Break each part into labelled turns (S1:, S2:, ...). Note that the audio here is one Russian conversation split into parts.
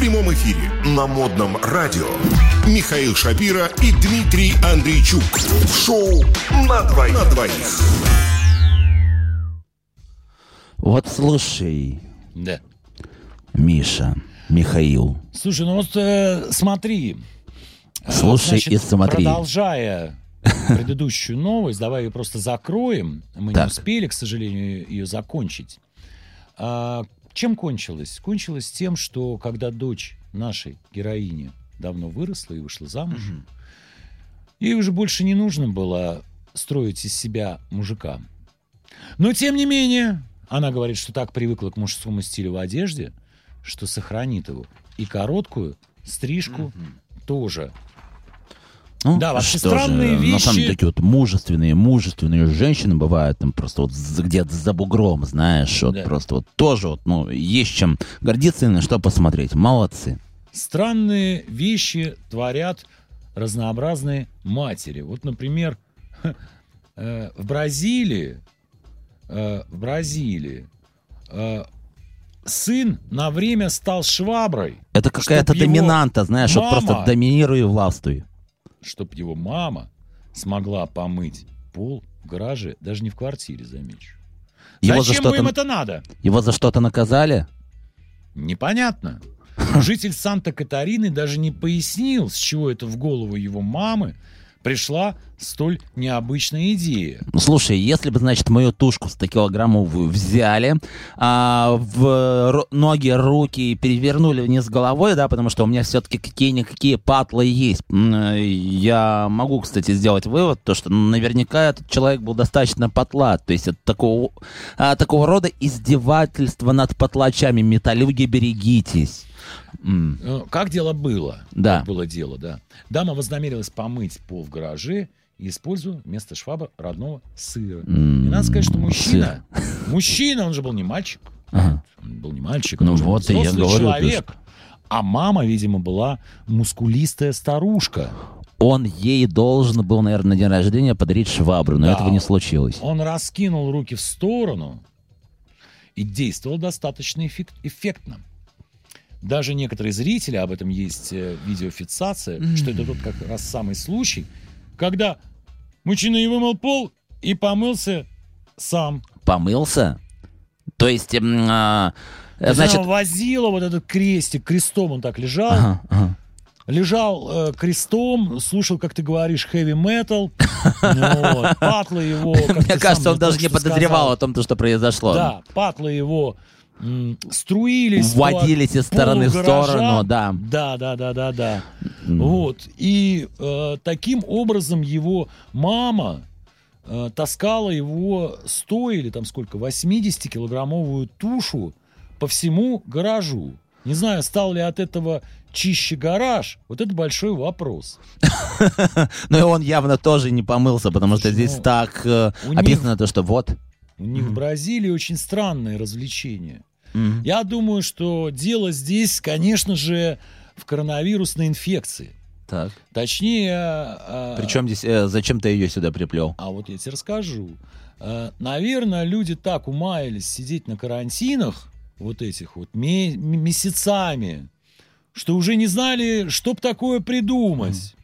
S1: прямом эфире на модном радио Михаил Шапира и Дмитрий Андрейчук. В шоу на двоих. На двоих.
S2: Вот слушай,
S3: Да.
S2: Миша, Михаил,
S3: Слушай, ну вот э, смотри. Э,
S2: Слушай и смотри.
S3: Продолжая предыдущую новость, давай ее просто закроем. Мы
S2: Так.
S3: не успели, к сожалению, ее закончить. Чем кончилось? Кончилось тем, что когда дочь нашей героини давно выросла и вышла замуж, ей уже больше не нужно было строить из себя мужика. Но, тем не менее, она говорит, что так привыкла к мужскому стилю в одежде, что сохранит его. И короткую стрижку тоже.
S2: Ну,
S3: Да, вообще
S2: что
S3: странные
S2: же, На самом
S3: вещи.
S2: деле, такие вот мужественные, мужественные женщины бывают там просто вот где-то за бугром, знаешь, вот
S3: Да.
S2: просто вот тоже вот, ну, есть чем гордиться и на что посмотреть. Молодцы.
S3: Странные вещи творят разнообразные матери. Вот, например, э, в Бразилии, э, в Бразилии э, сын на время стал шваброй,
S2: Это какая-то доминанта, знаешь, вот
S3: мама-
S2: просто доминируй и властвуй.
S3: Чтобы его мама смогла помыть пол в гараже, даже не в квартире, замечу.
S2: Его за
S3: Зачем им это надо?
S2: его за что-то наказали?
S3: Непонятно. Житель Санта-Катарины даже не пояснил, с чего это в голову его мамы пришла столь необычная идея.
S2: Ну, слушай, если бы, значит, мою тушку 100 килограммов вы взяли, а, в ноги, руки перевернули вниз головой, да, потому что у меня все-таки какие-никакие патлы есть. Я могу, кстати, сделать вывод, то, что наверняка этот человек был достаточно потлат. То есть это такого, а, такого рода издевательство над потлачами. Металлюги, берегитесь.
S3: Э, Как дело было?
S2: Да.
S3: Как было дело, да. Дама вознамерилась помыть пол в гараже и используя вместо швабры родного сыра. И
S2: М,
S3: надо сказать, что
S2: сыр.
S3: мужчина, мужчина, он же был не мальчик.
S2: Ага.
S3: Он был не мальчик,
S2: Ну
S3: он
S2: вот и я говорю,
S3: человек. А мама, видимо, была мускулистая старушка.
S2: Он ей должен был, наверное, на день рождения подарить швабру, но
S3: Да.
S2: этого не случилось.
S3: Он раскинул руки в сторону и действовал достаточно эффект- эффектно. Даже некоторые зрители, об этом есть э, видеофиксация, что это тот как раз самый случай, когда мужчина и вымыл пол и помылся сам.
S2: Помылся? То есть,
S3: То есть
S2: значит...
S3: возила вот этот крестик, крестом он так лежал,
S2: Ага, ага.
S3: лежал э, крестом, слушал, как ты говоришь, heavy metal, ну вот, патлы его...
S2: Мне кажется, он даже не подозревал о том, то, что произошло.
S3: Да, патлы его струились.
S2: Вводились из стороны в сторону, да.
S3: Да, да, да, да, да.
S2: М.
S3: Вот. И э, таким образом его мама э, таскала его 100 или там сколько, 80-килограммовую тушу по всему гаражу. Не знаю, стал ли от этого чище гараж. Вот это большой вопрос.
S2: Но и он явно тоже не помылся, потому что здесь
S3: Ну,
S2: так э, описано то, что вот.
S3: У них в Бразилии очень странное развлечение. Я думаю, что дело здесь, конечно же, в коронавирусной инфекции.
S2: Так.
S3: Точнее... а,
S2: Причем здесь, э, зачем ты ее сюда приплел?
S3: А вот я тебе расскажу. А, Наверное, люди так умаялись сидеть на карантинах, вот этих вот, ме- месяцами, что уже не знали, что б такое придумать.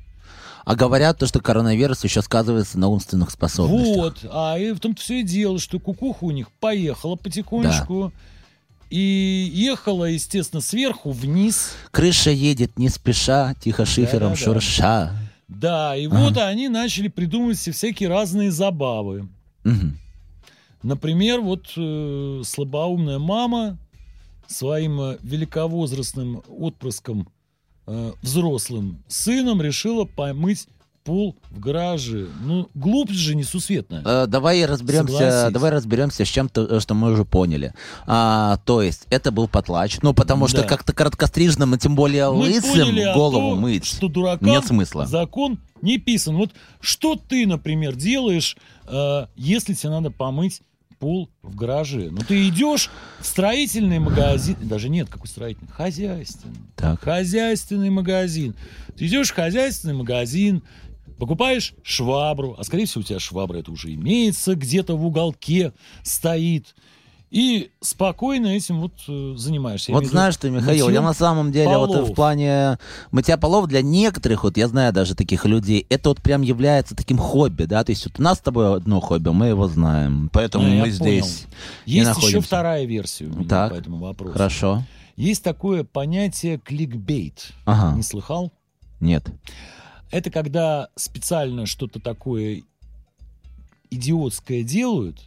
S2: А говорят то, что коронавирус еще сказывается на умственных способностях.
S3: Вот. А и в том-то все и дело, что кукуха у них поехала потихонечку. И ехала, естественно, сверху вниз.
S2: Крыша едет не спеша, тихо шифером
S3: Да-да-да.
S2: шурша.
S3: Да, и вот они начали придумывать все всякие разные забавы.
S2: Мгм.
S3: Например, вот э, слабоумная мама своим э, великовозрастным отпрыском, э, взрослым сыном решила помыть пол в гараже. Ну, глупость же несусветная.
S2: Э, Давай разберемся,
S3: Согласись.
S2: давай разберемся с чем-то, э, что мы уже поняли. А, то есть это был потлач, ну потому что
S3: Да.
S2: как-то короткострижным, и тем более
S3: Мы
S2: лысым
S3: поняли
S2: голову
S3: том,
S2: мыть
S3: что дуракам
S2: нет смысла.
S3: закон не писан. Вот что ты, например, делаешь, э, если тебе надо помыть пол в гараже? Ну, ты идешь в строительный магазин, даже нет, какой строительный, хозяйственный.
S2: Так.
S3: Хозяйственный магазин. Ты идешь в хозяйственный магазин, покупаешь швабру, а скорее всего у тебя швабра это уже имеется, где-то в уголке стоит. И спокойно этим вот э, занимаешься. Я
S2: Вот знаешь ты, Михаил, я на самом деле вот
S3: полов.
S2: в плане мытья полов для некоторых, вот я знаю даже таких людей, это вот прям является таким хобби, да, то есть вот у нас с тобой одно хобби, мы его знаем, поэтому
S3: я
S2: мы здесь
S3: Есть еще
S2: находимся.
S3: вторая версия у меня
S2: Так.
S3: по этому вопросу.
S2: Хорошо.
S3: Есть такое понятие кликбейт.
S2: Ага.
S3: Не слыхал?
S2: Нет.
S3: Это когда специально что-то такое идиотское делают,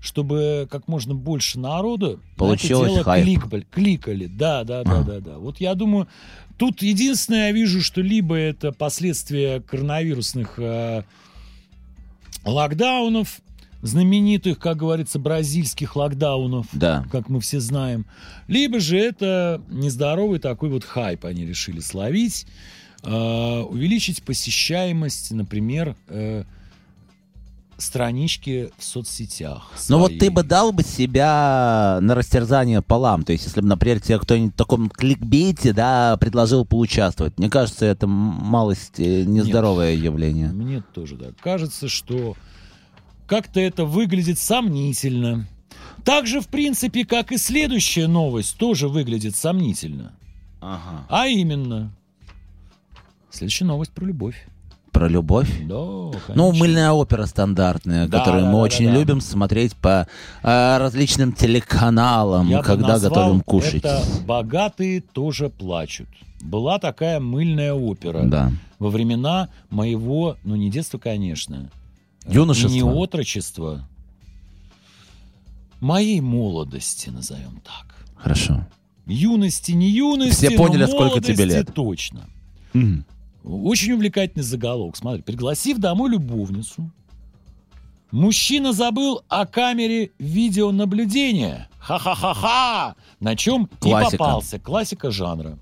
S3: чтобы как можно больше народу на
S2: Получилось
S3: это дело
S2: хайп.
S3: кликали, кликали. Да, да, да,
S2: А.
S3: да, да. Вот я думаю, тут единственное я вижу, что либо это последствия коронавирусных э, локдаунов, знаменитых, как говорится, бразильских локдаунов,
S2: Да.
S3: как мы все знаем, либо же это нездоровый такой вот хайп они решили словить, увеличить посещаемость, например, э, странички в соцсетях.
S2: Ну вот ты бы дал бы себя на растерзание полам, то есть если бы, например, тебе кто-нибудь в таком кликбейте, да, предложил поучаствовать. Мне кажется, это малость э, нездоровое явление.
S3: Мне тоже так кажется, что как-то это выглядит сомнительно. Так же, в принципе, как и следующая новость тоже выглядит сомнительно.
S2: Ага.
S3: А именно, следующая новость про любовь.
S2: Про любовь?
S3: Да,
S2: Ну,
S3: конечно.
S2: мыльная опера стандартная,
S3: Да,
S2: которую
S3: да,
S2: мы
S3: да,
S2: очень
S3: да, да.
S2: любим смотреть по э, различным телеканалам,
S3: Я
S2: когда готовим кушать.
S3: Это «Богатые тоже плачут». Была такая мыльная опера
S2: Да.
S3: во времена моего, ну не детства, конечно,
S2: Юношество.
S3: и не отрочества, моей молодости, назовем так.
S2: Хорошо.
S3: Юности, не юности,
S2: Все поняли, сколько тебе лет.
S3: точно.
S2: Мгм.
S3: Очень увлекательный заголовок. Смотри, пригласив домой любовницу, мужчина забыл о камере видеонаблюдения. Ха-ха-ха-ха! На чем и
S2: Классика.
S3: попался. Классика жанра.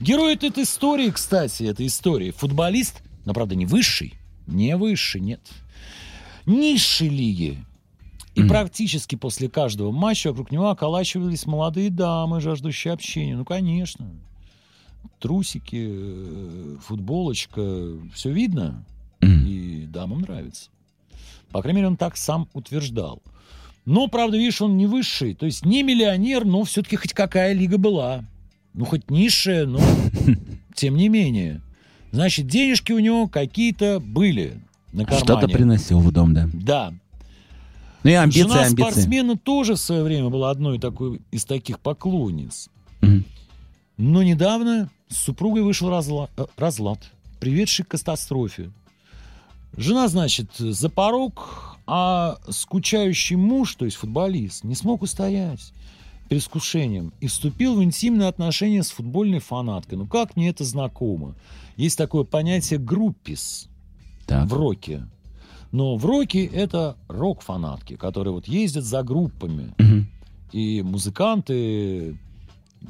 S3: Герой этой истории, кстати, этой истории, футболист, но, правда, не высший, не высший, нет, низшей лиги. И практически после каждого матча вокруг него околачивались молодые дамы, жаждущие общения. Ну, конечно. Трусики, э, футболочка, все видно, и дамам нравится. По крайней мере, он так сам утверждал. Но, правда, видишь, он не высший, то есть не миллионер, но все-таки хоть какая лига была. Ну, хоть низшая, но тем не менее. Значит, денежки у него какие-то были на кармане.
S2: Что-то приносил в дом, да.
S3: Да.
S2: Ну и амбиции,
S3: Жена
S2: амбиции.
S3: спортсмена тоже в свое время была одной такой из таких поклонниц.
S2: Мгм.
S3: Но недавно с супругой вышел разла- э, разлад, приведший к катастрофе. Жена, значит, за порог, а скучающий муж, то есть футболист, не смог устоять перед искушением и вступил в интимные отношения с футбольной фанаткой. Ну как мне это знакомо? Есть такое понятие группис
S2: Так.
S3: в роке. Но в роке это рок-фанатки, которые вот ездят за группами.
S2: Мгм.
S3: И музыканты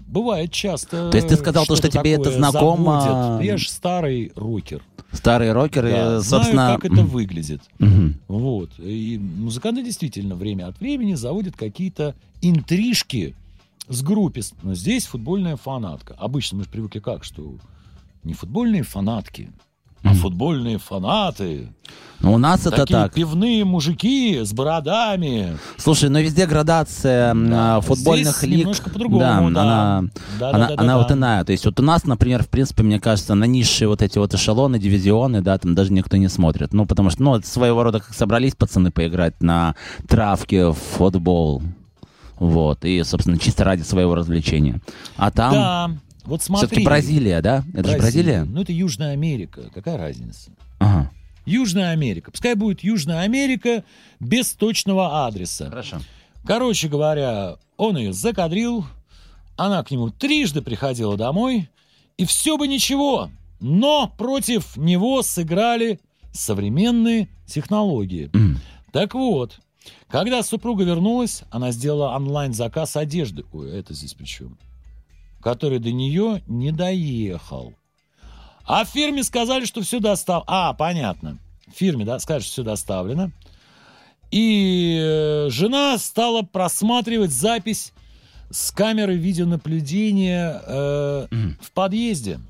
S3: бывает часто.
S2: То есть ты сказал то, что тебе это знакомо?
S3: заводят. Я же старый рокер.
S2: Старый рокер,
S3: Да,
S2: собственно...
S3: Знаю, как это выглядит. Вот. И музыканты действительно время от времени заводят какие-то интрижки с группе. Но здесь футбольная фанатка. Обычно мы же привыкли как, что не футбольные фанатки, а футбольные фанаты.
S2: Ну, у нас это
S3: Такие
S2: так.
S3: пивные мужики с бородами.
S2: Слушай, но везде градация
S3: Да,
S2: а, футбольных
S3: здесь
S2: лиг.
S3: немножко по-другому,
S2: да,
S3: да.
S2: она,
S3: Да,
S2: она,
S3: да, да,
S2: она
S3: да,
S2: вот
S3: да.
S2: иная. То есть вот у нас, например, в принципе, мне кажется, на низшие вот эти вот эшелоны, дивизионы, да, там даже никто не смотрит. Ну, потому что, ну, это своего рода как собрались пацаны поиграть на травке в футбол. Вот, и, собственно, чисто ради своего развлечения. А там
S3: Да, вот смотри.
S2: все-таки Бразилия, да? Это же Бразилия?
S3: Ну, это Южная Америка. Какая разница?
S2: Ага.
S3: Южная Америка. Пускай будет Южная Америка без точного адреса.
S2: Хорошо.
S3: Короче говоря, он ее закадрил, она к нему трижды приходила домой, и все бы ничего, но против него сыграли современные технологии.
S2: М.
S3: Так вот, когда супруга вернулась, она сделала онлайн-заказ одежды. Ой, это здесь при чем? Который до нее не доехал. А в фирме сказали, что все доставлено. А, понятно. В фирме да, сказали, что все доставлено. И э, жена стала просматривать запись с камеры видеонаблюдения э,
S2: Мгм.
S3: в подъезде.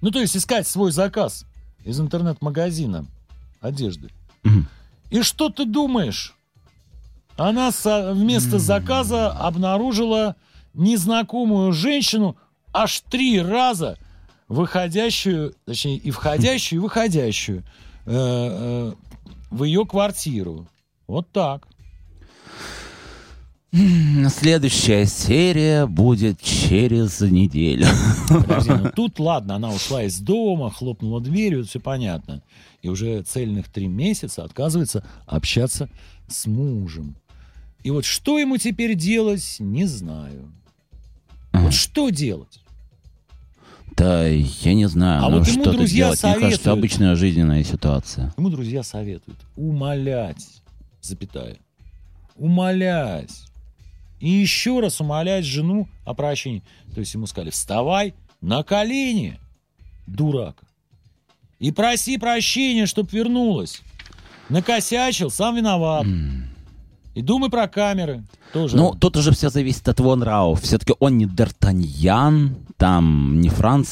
S3: Ну, то есть искать свой заказ из интернет-магазина одежды.
S2: Мгм.
S3: И что ты думаешь? Она со- вместо заказа обнаружила незнакомую женщину аж три раза выходящую, точнее, и входящую, и выходящую э, э, в ее квартиру. Вот так.
S2: Следующая серия будет через неделю.
S3: Подожди, ну тут ладно, она ушла из дома, хлопнула дверью, все понятно. И уже цельных три месяца отказывается общаться с мужем. И вот что ему теперь делать, не знаю. Вот что делать?
S2: Да, я не знаю,
S3: А
S2: ну
S3: вот ему
S2: что-то
S3: друзья
S2: делать. Мне кажется,
S3: советуют.
S2: обычная жизненная ситуация.
S3: Ему друзья советуют умолять, запятая, умолять. И еще раз умолять жену о прощении. То есть ему сказали, вставай на колени, дурак. И проси прощения, чтоб вернулась. Накосячил, сам виноват. И думай про камеры. Тоже.
S2: Ну, тут уже все зависит от Вон Рау. Все-таки он не Д'Артаньян, там не Франция